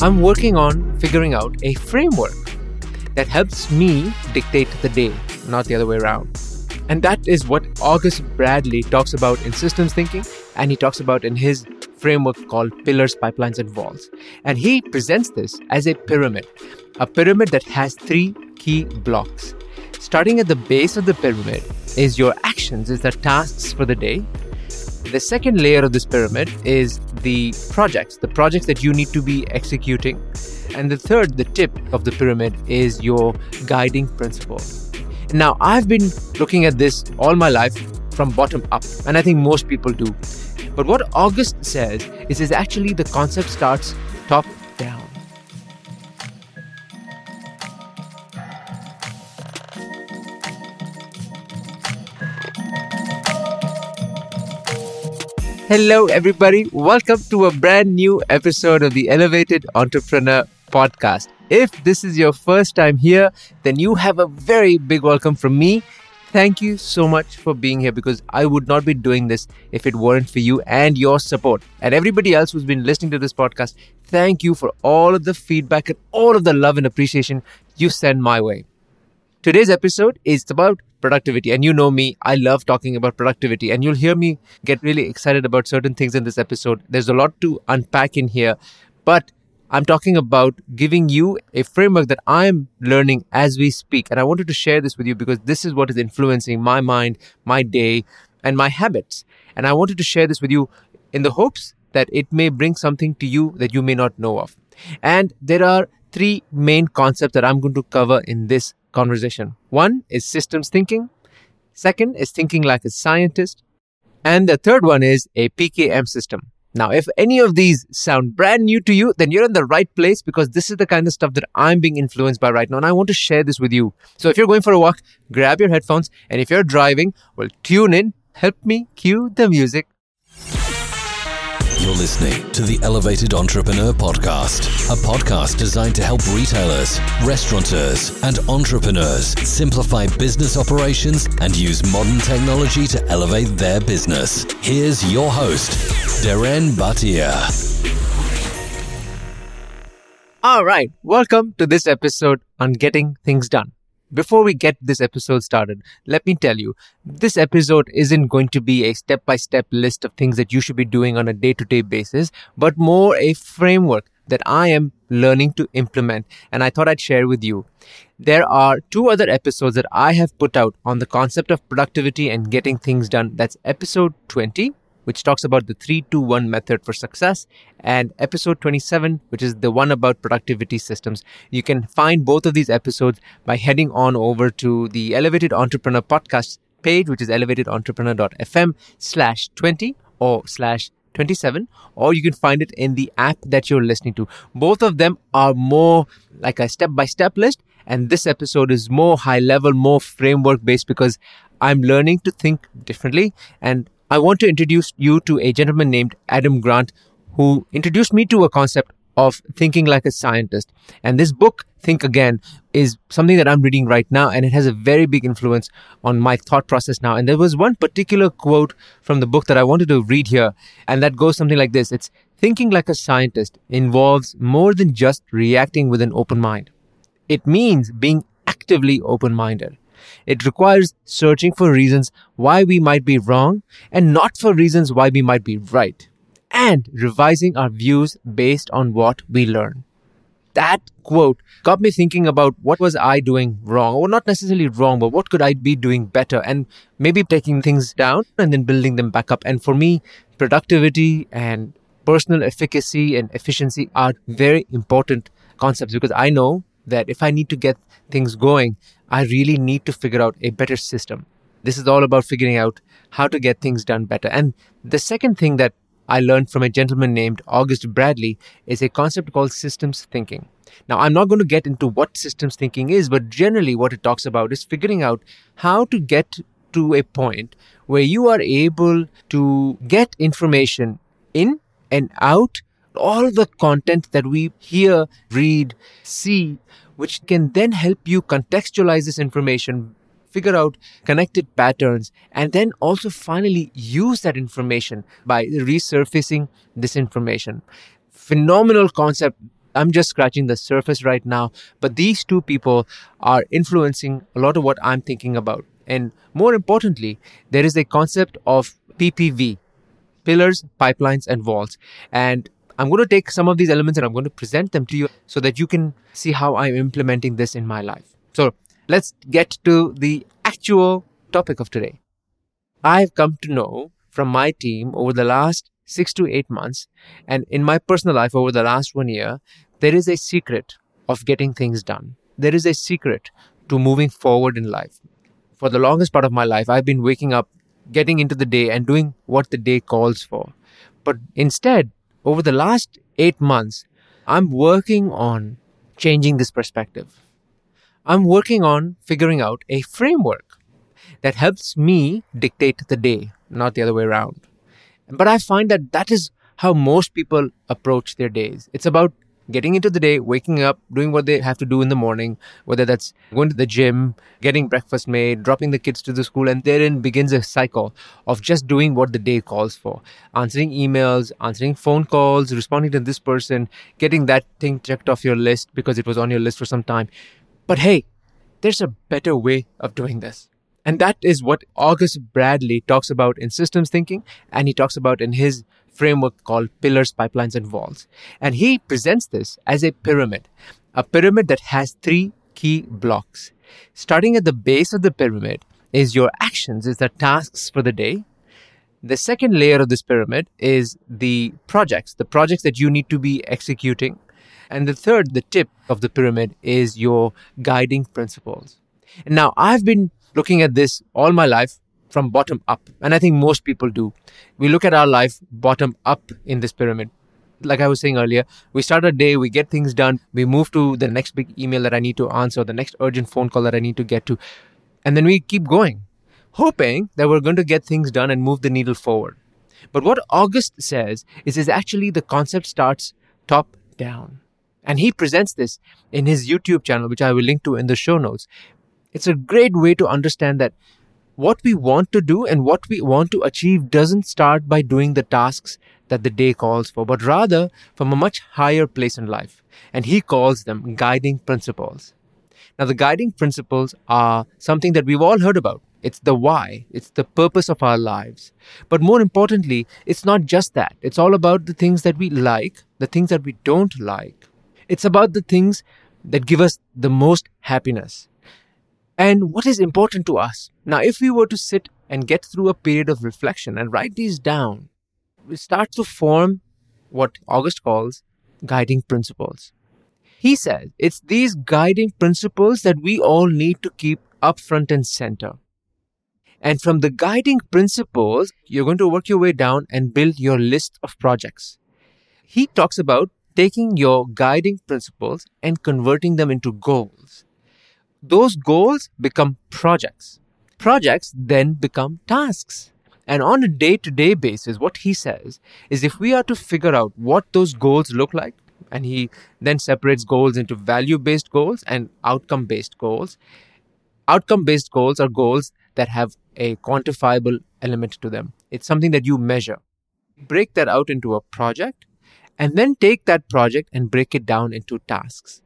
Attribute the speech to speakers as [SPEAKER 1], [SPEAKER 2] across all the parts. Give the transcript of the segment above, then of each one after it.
[SPEAKER 1] I'm working on figuring out a framework that helps me dictate the day, not the other way around. And that is what August Bradley talks about in systems thinking, and he talks about in his framework called Pillars, Pipelines, and Vaults. And he presents this as a pyramid, a pyramid that has three key blocks. Starting at the base of the pyramid is your actions, is the tasks for the day. The second layer of this pyramid is the projects, the projects that you need to be executing. And the third, the tip of the pyramid, is your guiding principle. Now, I've been looking at this all my life from bottom up, and I think most people do. But what August says is, is actually the concept starts top down. Hello, everybody. Welcome to a brand new episode of the Elevated Entrepreneur Podcast. If this is your first time here, then you have a very big welcome from me. Thank you so much for being here because I would not be doing this if it weren't for you and your support. And everybody else who's been listening to this podcast, thank you for all of the feedback and all of the love and appreciation you send my way. Today's episode is about productivity. And you know me, I love talking about productivity. And you'll hear me get really excited about certain things in this episode. There's a lot to unpack in here, but I'm talking about giving you a framework that I'm learning as we speak. And I wanted to share this with you because this is what is influencing my mind, my day, and my habits. And I wanted to share this with you in the hopes that it may bring something to you that you may not know of. And there are three main concepts that I'm going to cover in this conversation. One is systems thinking, second is thinking like a scientist, and the third one is a PKM system. Now, if any of these sound brand new to you, then you're in the right place because this is the kind of stuff that I'm being influenced by right now. And I want to share this with you. So if you're going for a walk, grab your headphones. And if you're driving, well, tune in. Help me cue the music.
[SPEAKER 2] You're listening to the Elevated Entrepreneur Podcast, a podcast designed to help retailers, restaurateurs, and entrepreneurs simplify business operations and use modern technology to elevate their business. Here's your host, Darren Bhatia.
[SPEAKER 1] All right, welcome to this episode on getting things done. Before we get this episode started, let me tell you, this episode isn't going to be a step by step list of things that you should be doing on a day to day basis, but more a framework that I am learning to implement and I thought I'd share with you. There are two other episodes that I have put out on the concept of productivity and getting things done. That's episode 20 which talks about the 321 method for success, and episode 27, which is the one about productivity systems. You can find both of these episodes by heading on over to the Elevated Entrepreneur podcast page, which is elevatedentrepreneur.fm slash 20 or slash 27 or you can find it in the app that you're listening to both of them are more like a step by step list and this episode is more high level more framework based because i'm learning to think differently and I want to introduce you to a gentleman named Adam Grant who introduced me to a concept of thinking like a scientist. And this book, Think Again, is something that I'm reading right now, and it has a very big influence on my thought process now. And there was one particular quote from the book that I wanted to read here, and that goes something like this It's thinking like a scientist involves more than just reacting with an open mind, it means being actively open minded. It requires searching for reasons why we might be wrong and not for reasons why we might be right, and revising our views based on what we learn. That quote got me thinking about what was I doing wrong, or not necessarily wrong, but what could I be doing better, and maybe taking things down and then building them back up. And for me, productivity and personal efficacy and efficiency are very important concepts because I know that if I need to get things going, I really need to figure out a better system. This is all about figuring out how to get things done better. And the second thing that I learned from a gentleman named August Bradley is a concept called systems thinking. Now, I'm not going to get into what systems thinking is, but generally what it talks about is figuring out how to get to a point where you are able to get information in and out, all the content that we hear, read, see which can then help you contextualize this information, figure out connected patterns, and then also finally use that information by resurfacing this information. Phenomenal concept. I'm just scratching the surface right now. But these two people are influencing a lot of what I'm thinking about. And more importantly, there is a concept of PPV pillars, pipelines, and walls. And I'm going to take some of these elements and I'm going to present them to you so that you can see how I'm implementing this in my life. So let's get to the actual topic of today. I've come to know from my team over the last six to eight months, and in my personal life over the last one year, there is a secret of getting things done. There is a secret to moving forward in life. For the longest part of my life, I've been waking up, getting into the day, and doing what the day calls for. But instead, over the last eight months, I'm working on changing this perspective. I'm working on figuring out a framework that helps me dictate the day, not the other way around. But I find that that is how most people approach their days. It's about getting into the day, waking up, doing what they have to do in the morning, whether that's going to the gym, getting breakfast made, dropping the kids to the school, and therein begins a cycle of just doing what the day calls for. Answering emails, answering phone calls, responding to this person, getting that thing checked off your list because it was on your list for some time. But hey, there's a better way of doing this. And that is what August Bradley talks about in systems thinking, and he talks about in his framework called Pillars, Pipelines, and Vaults. And he presents this as a pyramid, a pyramid that has three key blocks. Starting at the base of the pyramid is your actions, is the tasks for the day. The second layer of this pyramid is the projects, the projects that you need to be executing. And the third, the tip of the pyramid, is your guiding principles. And now I've been looking at this all my life from bottom up. And I think most people do. We look at our life bottom up in this pyramid. Like I was saying earlier, we start a day, we get things done, we move to the next big email that I need to answer, the next urgent phone call that I need to get to. And then we keep going, hoping that we're going to get things done and move the needle forward. But what August says is, is actually the concept starts top down. And he presents this in his YouTube channel, which I will link to in the show notes. It's a great way to understand that what we want to do and what we want to achieve doesn't start by doing the tasks that the day calls for, but rather from a much higher place in life. And he calls them guiding principles. Now, the guiding principles are something that we've all heard about. It's the why, it's the purpose of our lives. But more importantly, it's not just that. It's all about the things that we like, the things that we don't like. It's about the things that give us the most happiness and what is important to us. Now, if we were to sit and get through a period of reflection and write these down, we start to form what August calls guiding principles. He says it's these guiding principles that we all need to keep up front and center. And from the guiding principles, you're going to work your way down and build your list of projects. He talks about taking your guiding principles and converting them into goals those goals become projects. Projects then become tasks. And on a day to day basis, what he says is if we are to figure out what those goals look like, and he then separates goals into value based goals and outcome based goals. Outcome based goals are goals that have a quantifiable element to them. It's something that you measure. Break that out into a project and then take that project and break it down into tasks.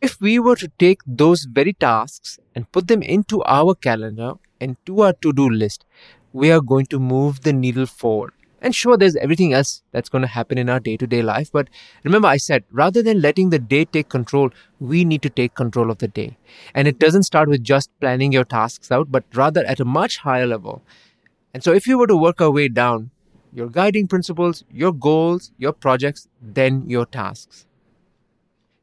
[SPEAKER 1] If we were to take those very tasks and put them into our calendar and to our to do list, we are going to move the needle forward. And sure, there's everything else that's going to happen in our day to day life. But remember, I said rather than letting the day take control, we need to take control of the day. And it doesn't start with just planning your tasks out, but rather at a much higher level. And so, if you were to work our way down, your guiding principles, your goals, your projects, then your tasks.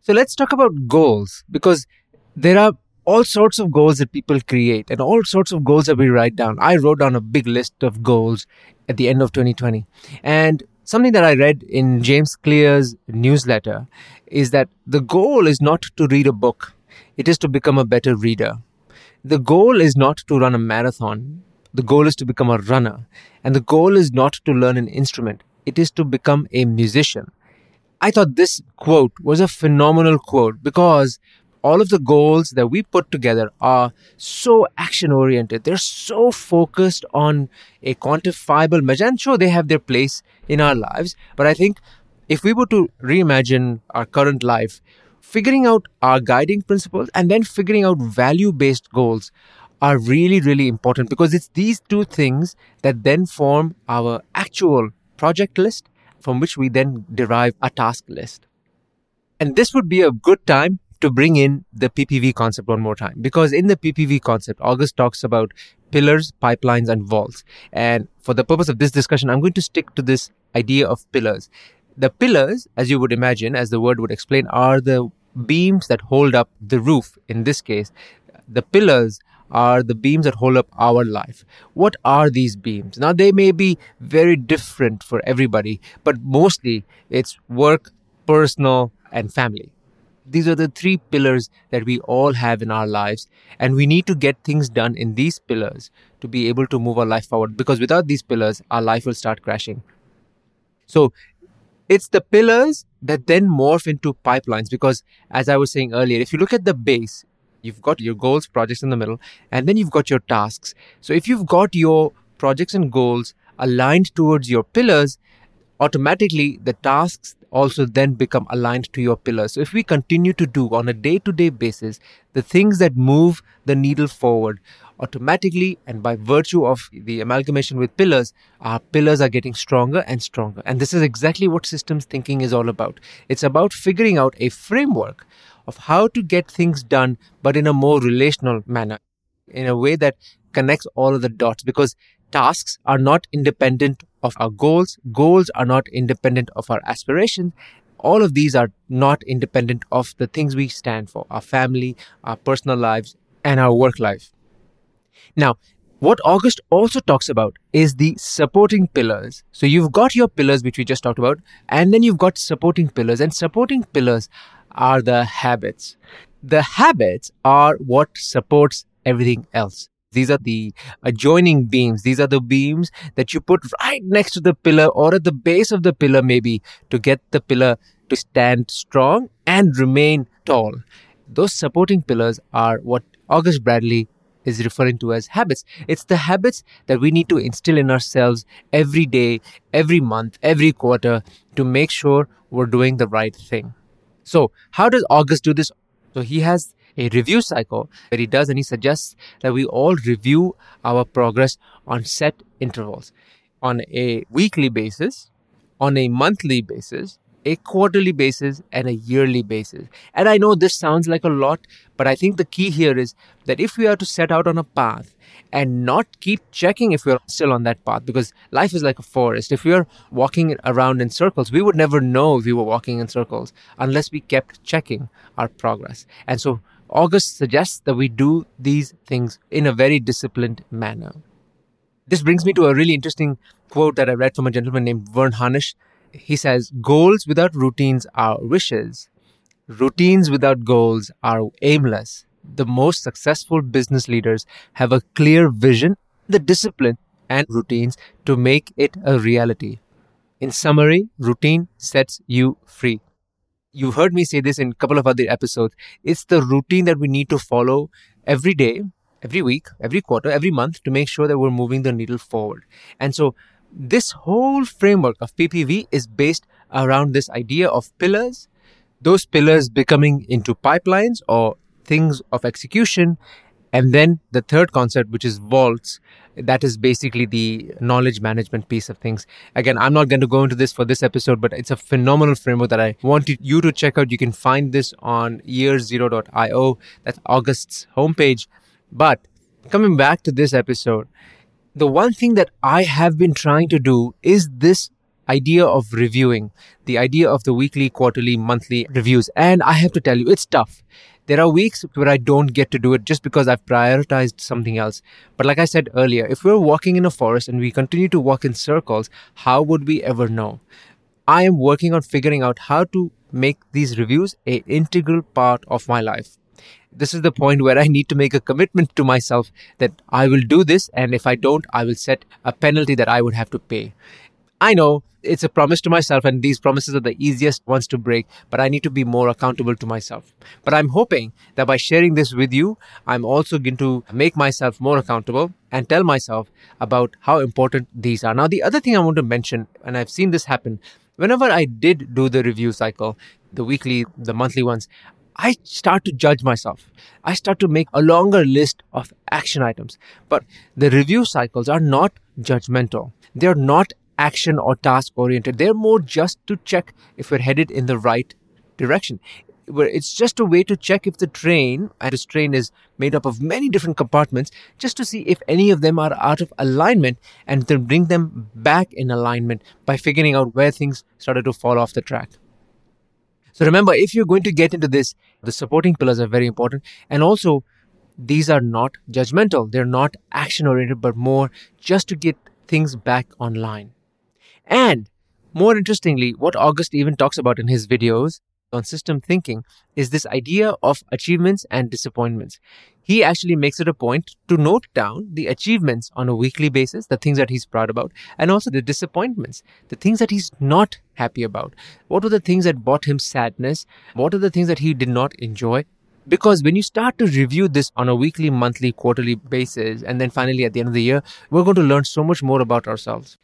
[SPEAKER 1] So let's talk about goals because there are all sorts of goals that people create and all sorts of goals that we write down. I wrote down a big list of goals at the end of 2020. And something that I read in James Clear's newsletter is that the goal is not to read a book, it is to become a better reader. The goal is not to run a marathon, the goal is to become a runner. And the goal is not to learn an instrument, it is to become a musician. I thought this quote was a phenomenal quote because all of the goals that we put together are so action oriented. They're so focused on a quantifiable measure. And sure, they have their place in our lives. But I think if we were to reimagine our current life, figuring out our guiding principles and then figuring out value based goals are really, really important because it's these two things that then form our actual project list from which we then derive a task list. And this would be a good time to bring in the PPV concept one more time because in the PPV concept, August talks about pillars, pipelines, and vaults. And for the purpose of this discussion, I'm going to stick to this idea of pillars. The pillars, as you would imagine, as the word would explain, are the beams that hold up the roof. In this case, the pillars are the beams that hold up our life. What are these beams? Now, they may be very different for everybody, but mostly it's work, personal, and family. These are the three pillars that we all have in our lives, and we need to get things done in these pillars to be able to move our life forward because without these pillars, our life will start crashing. So, it's the pillars that then morph into pipelines because, as I was saying earlier, if you look at the base, you've got your goals, projects in the middle, and then you've got your tasks. So, if you've got your projects and goals aligned towards your pillars, automatically the tasks also then become aligned to your pillars. So if we continue to do on a day to day basis the things that move the needle forward, automatically and by virtue of the amalgamation with pillars, our pillars are getting stronger and stronger. And this is exactly what systems thinking is all about. It's about figuring out a framework of how to get things done, but in a more relational manner, in a way that connects all of the dots because tasks are not independent of our goals. Goals are not independent of our aspirations. All of these are not independent of the things we stand for our family, our personal lives, and our work life. Now, what August also talks about is the supporting pillars. So you've got your pillars, which we just talked about, and then you've got supporting pillars. And supporting pillars are the habits. The habits are what supports everything else. These are the adjoining beams. These are the beams that you put right next to the pillar or at the base of the pillar, maybe to get the pillar to stand strong and remain tall. Those supporting pillars are what August Bradley is referring to as habits. It's the habits that we need to instill in ourselves every day, every month, every quarter to make sure we're doing the right thing. So, how does August do this? So, he has a review cycle where he does and he suggests that we all review our progress on set intervals on a weekly basis, on a monthly basis, a quarterly basis, and a yearly basis. And I know this sounds like a lot, but I think the key here is that if we are to set out on a path and not keep checking if we're still on that path, because life is like a forest. If we are walking around in circles, we would never know if we were walking in circles unless we kept checking our progress. And so August suggests that we do these things in a very disciplined manner. This brings me to a really interesting quote that I read from a gentleman named Verne Harnish. He says, Goals without routines are wishes. Routines without goals are aimless. The most successful business leaders have a clear vision, the discipline, and routines to make it a reality. In summary, routine sets you free you've heard me say this in a couple of other episodes. It's the routine that we need to follow every day, every week, every quarter, every month to make sure that we're moving the needle forward. And so this whole framework of PPV is based around this idea of pillars, those pillars becoming into pipelines or things of execution, and then the third concept, which is vaults, that is basically the knowledge management piece of things. Again, I'm not going to go into this for this episode, but it's a phenomenal framework that I want you to check out. You can find this on yearzero.io. That's August's homepage. But coming back to this episode, the one thing that I have been trying to do is this idea of reviewing, the idea of the weekly, quarterly, monthly reviews. And I have to tell you, it's tough. There are weeks where I don't get to do it just because I've prioritized something else. But like I said earlier, if we're walking in a forest and we continue to walk in circles, how would we ever know? I am working on figuring out how to make these reviews a integral part of my life. This is the point where I need to make a commitment to myself that I will do this and if I don't, I will set a penalty that I would have to pay. I know it's a promise to myself, and these promises are the easiest ones to break, but I need to be more accountable to myself. But I'm hoping that by sharing this with you, I'm also going to make myself more accountable and tell myself about how important these are. Now, the other thing I want to mention, and I've seen this happen, whenever I did do the review cycle, the weekly, the monthly ones, I start to judge myself. I start to make a longer list of action items. But the review cycles are not judgmental. They're not action or task oriented. They're more just to check if we're headed in the right direction. It's just a way to check if the train, and this train is made up of many different compartments, just to see if any of them are out of alignment and then bring them back in alignment by figuring out where things started to fall off the track. So remember, if you're going to get into this, the supporting pillars are very important. And also, these are not judgmental. They're not action oriented, but more just to get things back online. And more interestingly, what August even talks about in his videos on system thinking is this idea of achievements and disappointments. He actually makes it a point to note down the achievements on a weekly basis, the things that he's proud about, and also the disappointments, the things that he's not happy about. What were the things that brought him sadness? What are the things that he did not enjoy? Because when you start to review this on a weekly, monthly, quarterly basis, and then finally at the end of the year, we're going to learn so much more about ourselves.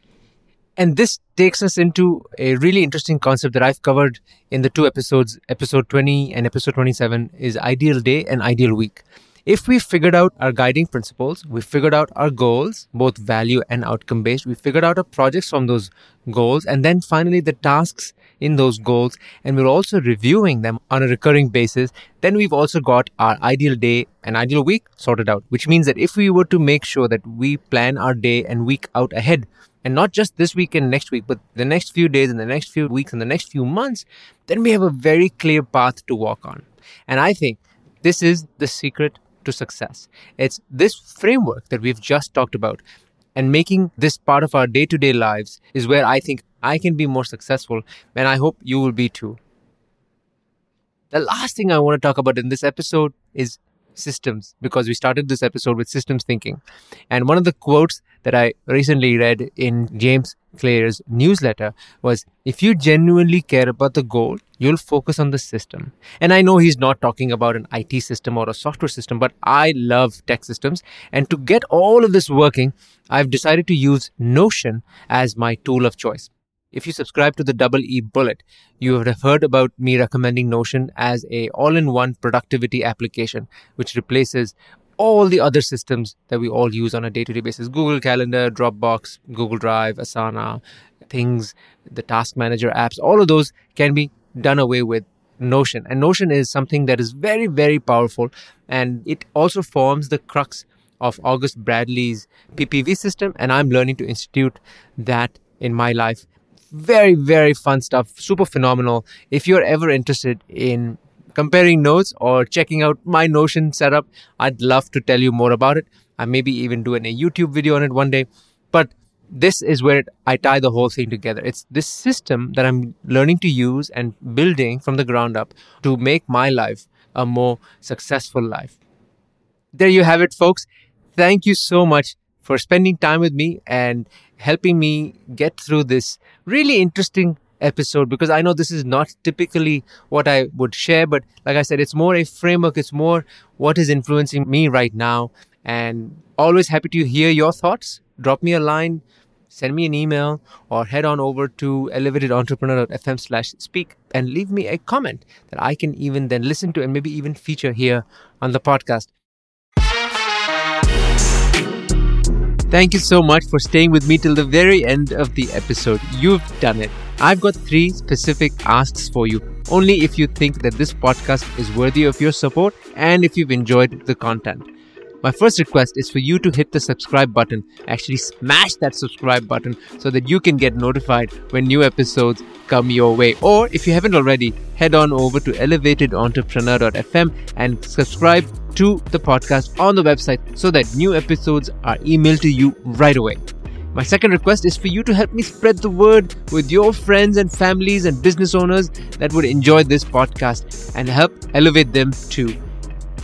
[SPEAKER 1] And this takes us into a really interesting concept that I've covered in the two episodes, episode 20 and episode 27 is ideal day and ideal week. If we figured out our guiding principles, we figured out our goals, both value and outcome based, we figured out our projects from those goals, and then finally the tasks in those goals, and we're also reviewing them on a recurring basis, then we've also got our ideal day and ideal week sorted out, which means that if we were to make sure that we plan our day and week out ahead, and not just this week and next week, but the next few days and the next few weeks and the next few months, then we have a very clear path to walk on. And I think this is the secret to success. It's this framework that we've just talked about and making this part of our day to day lives is where I think I can be more successful, and I hope you will be too. The last thing I want to talk about in this episode is systems because we started this episode with systems thinking. And one of the quotes that I recently read in James Clear's newsletter was if you genuinely care about the goal, you'll focus on the system. And I know he's not talking about an IT system or a software system, but I love tech systems. And to get all of this working, I've decided to use Notion as my tool of choice. If you subscribe to the Double E Bullet, you would have heard about me recommending Notion as a all-in-one productivity application, which replaces all the other systems that we all use on a day-to-day basis. Google Calendar, Dropbox, Google Drive, Asana, things, the task manager apps, all of those can be done away with Notion. And Notion is something that is very, very powerful. And it also forms the crux of August Bradley's PPV system. And I'm learning to institute that in my life very, very fun stuff, super phenomenal. If you're ever interested in comparing notes or checking out my Notion setup, I'd love to tell you more about it. I maybe even doing a YouTube video on it one day. But this is where I tie the whole thing together. It's this system that I'm learning to use and building from the ground up to make my life a more successful life. There you have it, folks. Thank you so much for spending time with me and helping me get through this really interesting episode because I know this is not typically what I would share, but like I said, it's more a framework, it's more what is influencing me right now. And always happy to hear your thoughts. Drop me a line, send me an email, or head on over to elevatedentrepreneur.fm slash speak and leave me a comment that I can even then listen to and maybe even feature here on the podcast. Thank you so much for staying with me till the very end of the episode. You've done it. I've got three specific asks for you, only if you think that this podcast is worthy of your support and if you've enjoyed the content. My first request is for you to hit the subscribe button. Actually, smash that subscribe button so that you can get notified when new episodes come your way. Or if you haven't already, head on over to elevatedentrepreneur.fm and subscribe to the podcast on the website so that new episodes are emailed to you right away. My second request is for you to help me spread the word with your friends and families and business owners that would enjoy this podcast and help elevate them too.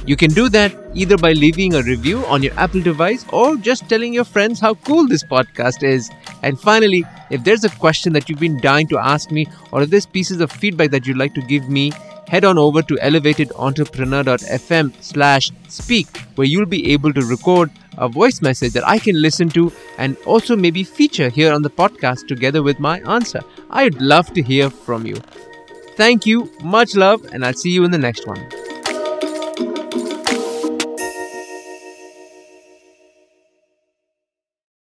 [SPEAKER 1] You can do that either by leaving a review on your Apple device or just telling your friends how cool this podcast is. And finally, if there's a question that you've been dying to ask me or if there's pieces of feedback that you'd like to give me, head on over to elevatedentrepreneur.fm slash speak where you'll be able to record a voice message that I can listen to and also maybe feature here on the podcast together with my answer. I'd love to hear from you. Thank you, much love, and I'll see you in the next one.